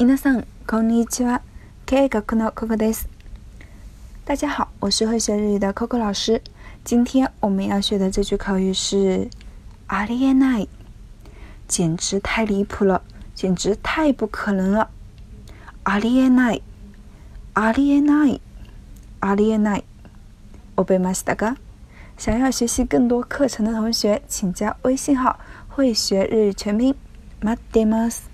皆さんこんにちは。経営学の Coco です。大家好，我是会学日语的 Coco 老师。今天我们要学的这句口语是“ありえない”，简直太离谱了，简直太不可能了。ありえない、ありえない、ありえない。我背ましたか？想要学习更多课程的同学，请加微信号“会学日语全拼”。待ってます。